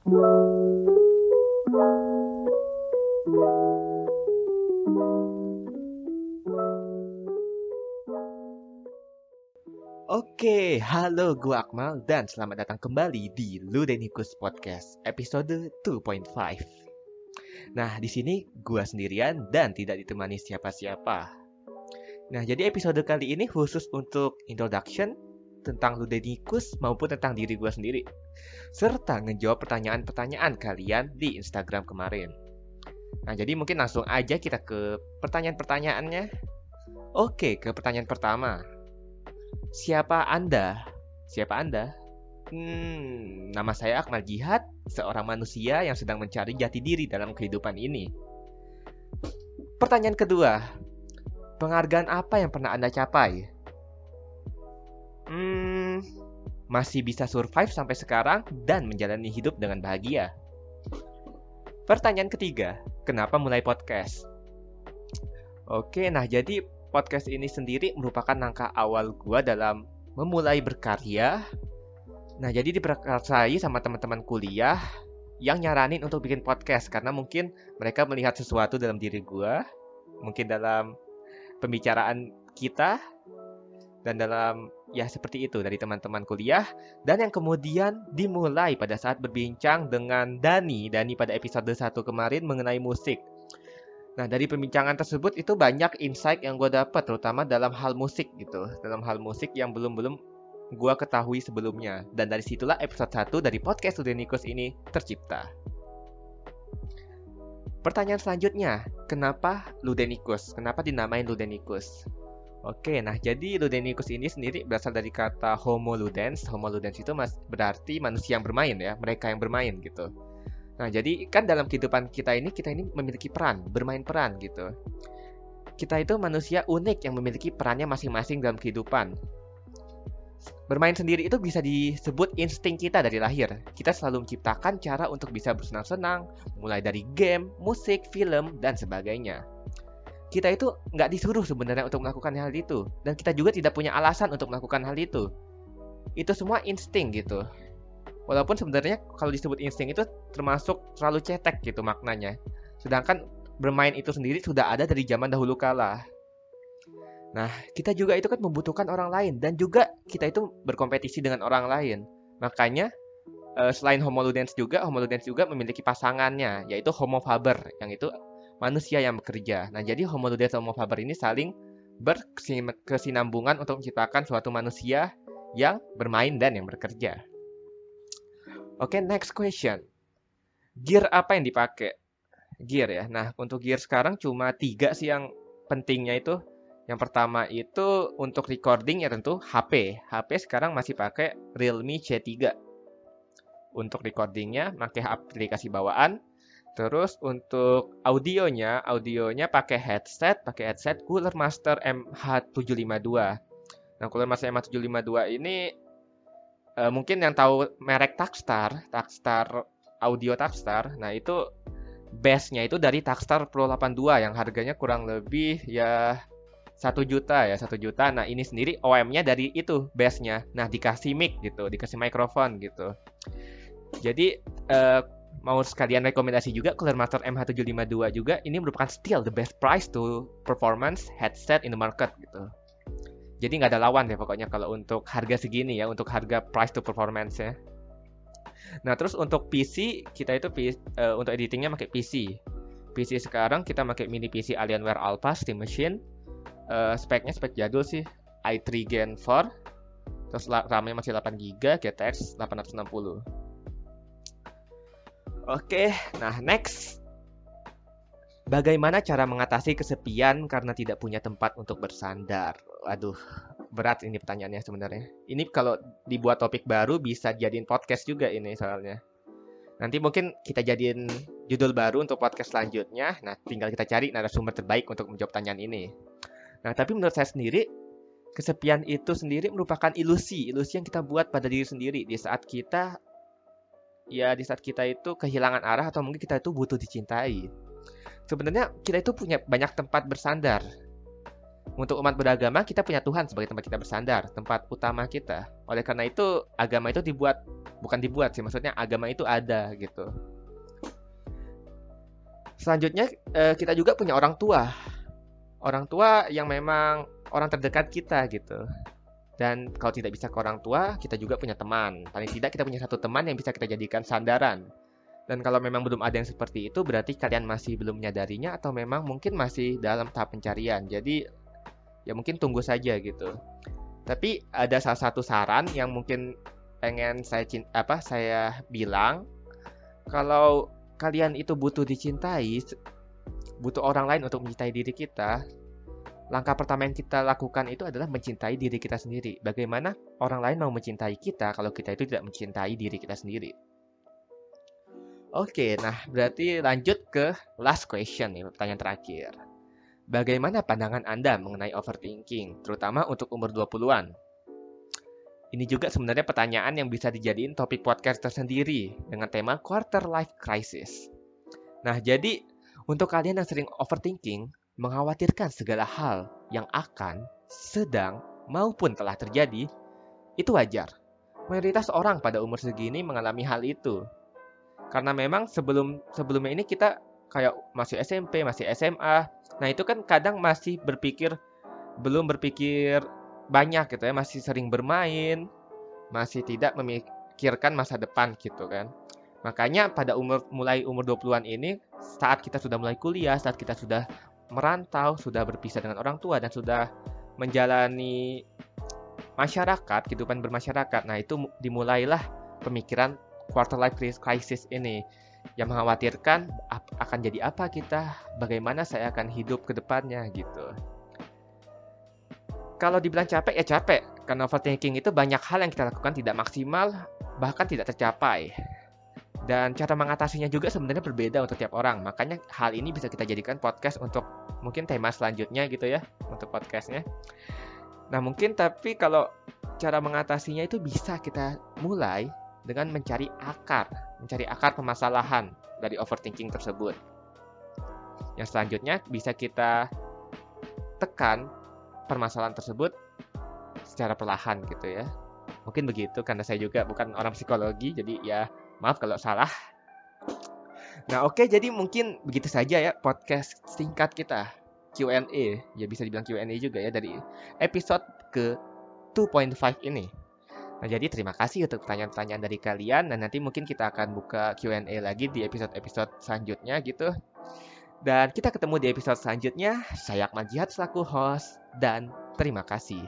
Oke, halo gue Akmal dan selamat datang kembali di Ludenikus Podcast episode 2.5. Nah, di sini gue sendirian dan tidak ditemani siapa-siapa. Nah, jadi episode kali ini khusus untuk introduction tentang Ludenikus maupun tentang diri gue sendiri. Serta ngejawab pertanyaan-pertanyaan kalian di Instagram kemarin. Nah, jadi mungkin langsung aja kita ke pertanyaan-pertanyaannya. Oke, ke pertanyaan pertama. Siapa Anda? Siapa Anda? Hmm, nama saya Akmal Jihad, seorang manusia yang sedang mencari jati diri dalam kehidupan ini. Pertanyaan kedua, penghargaan apa yang pernah Anda capai? Hmm, masih bisa survive sampai sekarang dan menjalani hidup dengan bahagia. Pertanyaan ketiga, kenapa mulai podcast? Oke, nah jadi podcast ini sendiri merupakan langkah awal gue dalam memulai berkarya. Nah, jadi diperkasai sama teman-teman kuliah yang nyaranin untuk bikin podcast karena mungkin mereka melihat sesuatu dalam diri gue, mungkin dalam pembicaraan kita dan dalam ya seperti itu dari teman-teman kuliah dan yang kemudian dimulai pada saat berbincang dengan Dani Dani pada episode 1 kemarin mengenai musik Nah, dari pembincangan tersebut itu banyak insight yang gue dapat, terutama dalam hal musik gitu. Dalam hal musik yang belum-belum gue ketahui sebelumnya. Dan dari situlah episode 1 dari podcast Ludenikus ini tercipta. Pertanyaan selanjutnya, kenapa Ludenikus? Kenapa dinamain Ludenikus? Oke, nah jadi Ludenikus ini sendiri berasal dari kata Homo Ludens. Homo Ludens itu mas berarti manusia yang bermain ya, mereka yang bermain gitu. Nah, jadi kan dalam kehidupan kita ini kita ini memiliki peran, bermain peran gitu. Kita itu manusia unik yang memiliki perannya masing-masing dalam kehidupan. Bermain sendiri itu bisa disebut insting kita dari lahir. Kita selalu menciptakan cara untuk bisa bersenang-senang, mulai dari game, musik, film, dan sebagainya. Kita itu nggak disuruh sebenarnya untuk melakukan hal itu, dan kita juga tidak punya alasan untuk melakukan hal itu. Itu semua insting gitu. Walaupun sebenarnya kalau disebut insting itu termasuk terlalu cetek gitu maknanya. Sedangkan bermain itu sendiri sudah ada dari zaman dahulu kala. Nah, kita juga itu kan membutuhkan orang lain dan juga kita itu berkompetisi dengan orang lain. Makanya eh, selain Homo juga, Homo juga memiliki pasangannya, yaitu Homo faber, yang itu manusia yang bekerja. Nah, jadi Homo ludens Homo faber ini saling berkesinambungan untuk menciptakan suatu manusia yang bermain dan yang bekerja. Oke, okay, next question. Gear apa yang dipakai? Gear ya. Nah, untuk gear sekarang cuma tiga sih yang pentingnya itu. Yang pertama itu untuk recording ya tentu HP. HP sekarang masih pakai Realme C3. Untuk recordingnya pakai aplikasi bawaan. Terus untuk audionya, audionya pakai headset, pakai headset Cooler Master MH752. Nah, Cooler Master MH752 ini uh, mungkin yang tahu merek Takstar, Takstar Audio Takstar, nah itu base-nya itu dari Takstar Pro 82 yang harganya kurang lebih ya satu juta ya satu juta. Nah ini sendiri OM-nya dari itu base-nya. Nah dikasih mic gitu, dikasih mikrofon gitu. Jadi uh, mau sekalian rekomendasi juga Cooler Master MH752 juga ini merupakan still the best price to performance headset in the market gitu. Jadi nggak ada lawan ya pokoknya kalau untuk harga segini ya, untuk harga price to performance ya. Nah terus untuk PC kita itu uh, untuk editingnya pakai PC. PC sekarang kita pakai mini PC Alienware Alpha Steam Machine. Uh, speknya spek jadul sih, i3 Gen 4. Terus RAM-nya masih 8GB, GTX 860. Oke, nah next. Bagaimana cara mengatasi kesepian karena tidak punya tempat untuk bersandar? aduh berat ini pertanyaannya sebenarnya. Ini kalau dibuat topik baru bisa jadiin podcast juga ini soalnya. Nanti mungkin kita jadiin judul baru untuk podcast selanjutnya. Nah, tinggal kita cari narasumber terbaik untuk menjawab pertanyaan ini. Nah, tapi menurut saya sendiri, kesepian itu sendiri merupakan ilusi, ilusi yang kita buat pada diri sendiri di saat kita ya di saat kita itu kehilangan arah atau mungkin kita itu butuh dicintai. Sebenarnya kita itu punya banyak tempat bersandar untuk umat beragama kita punya Tuhan sebagai tempat kita bersandar, tempat utama kita. Oleh karena itu agama itu dibuat bukan dibuat sih, maksudnya agama itu ada gitu. Selanjutnya eh, kita juga punya orang tua. Orang tua yang memang orang terdekat kita gitu. Dan kalau tidak bisa ke orang tua, kita juga punya teman. Paling tidak kita punya satu teman yang bisa kita jadikan sandaran. Dan kalau memang belum ada yang seperti itu, berarti kalian masih belum menyadarinya atau memang mungkin masih dalam tahap pencarian. Jadi ya mungkin tunggu saja gitu. Tapi ada salah satu saran yang mungkin pengen saya apa saya bilang kalau kalian itu butuh dicintai, butuh orang lain untuk mencintai diri kita, langkah pertama yang kita lakukan itu adalah mencintai diri kita sendiri. Bagaimana orang lain mau mencintai kita kalau kita itu tidak mencintai diri kita sendiri? Oke, nah berarti lanjut ke last question nih, pertanyaan terakhir. Bagaimana pandangan Anda mengenai overthinking, terutama untuk umur 20-an? Ini juga sebenarnya pertanyaan yang bisa dijadiin topik podcast tersendiri dengan tema quarter life crisis. Nah, jadi untuk kalian yang sering overthinking, mengkhawatirkan segala hal yang akan, sedang, maupun telah terjadi, itu wajar. Mayoritas orang pada umur segini mengalami hal itu. Karena memang sebelum sebelumnya ini kita kayak masih SMP, masih SMA. Nah, itu kan kadang masih berpikir belum berpikir banyak gitu ya, masih sering bermain, masih tidak memikirkan masa depan gitu kan. Makanya pada umur mulai umur 20-an ini saat kita sudah mulai kuliah, saat kita sudah merantau, sudah berpisah dengan orang tua dan sudah menjalani masyarakat, kehidupan bermasyarakat. Nah, itu dimulailah pemikiran quarter life crisis ini. Yang mengkhawatirkan akan jadi apa kita, bagaimana saya akan hidup ke depannya gitu. Kalau dibilang capek ya capek. Karena overthinking itu banyak hal yang kita lakukan tidak maksimal bahkan tidak tercapai dan cara mengatasinya juga sebenarnya berbeda untuk tiap orang. Makanya hal ini bisa kita jadikan podcast untuk mungkin tema selanjutnya gitu ya untuk podcastnya. Nah mungkin tapi kalau cara mengatasinya itu bisa kita mulai dengan mencari akar mencari akar permasalahan dari overthinking tersebut. Yang selanjutnya bisa kita tekan permasalahan tersebut secara perlahan gitu ya. Mungkin begitu karena saya juga bukan orang psikologi jadi ya maaf kalau salah. Nah oke okay, jadi mungkin begitu saja ya podcast singkat kita Q&A ya bisa dibilang Q&A juga ya dari episode ke 2.5 ini. Nah jadi terima kasih untuk pertanyaan-pertanyaan dari kalian dan nanti mungkin kita akan buka Q&A lagi di episode-episode selanjutnya gitu. Dan kita ketemu di episode selanjutnya. Saya Akmal Jihad selaku host dan terima kasih.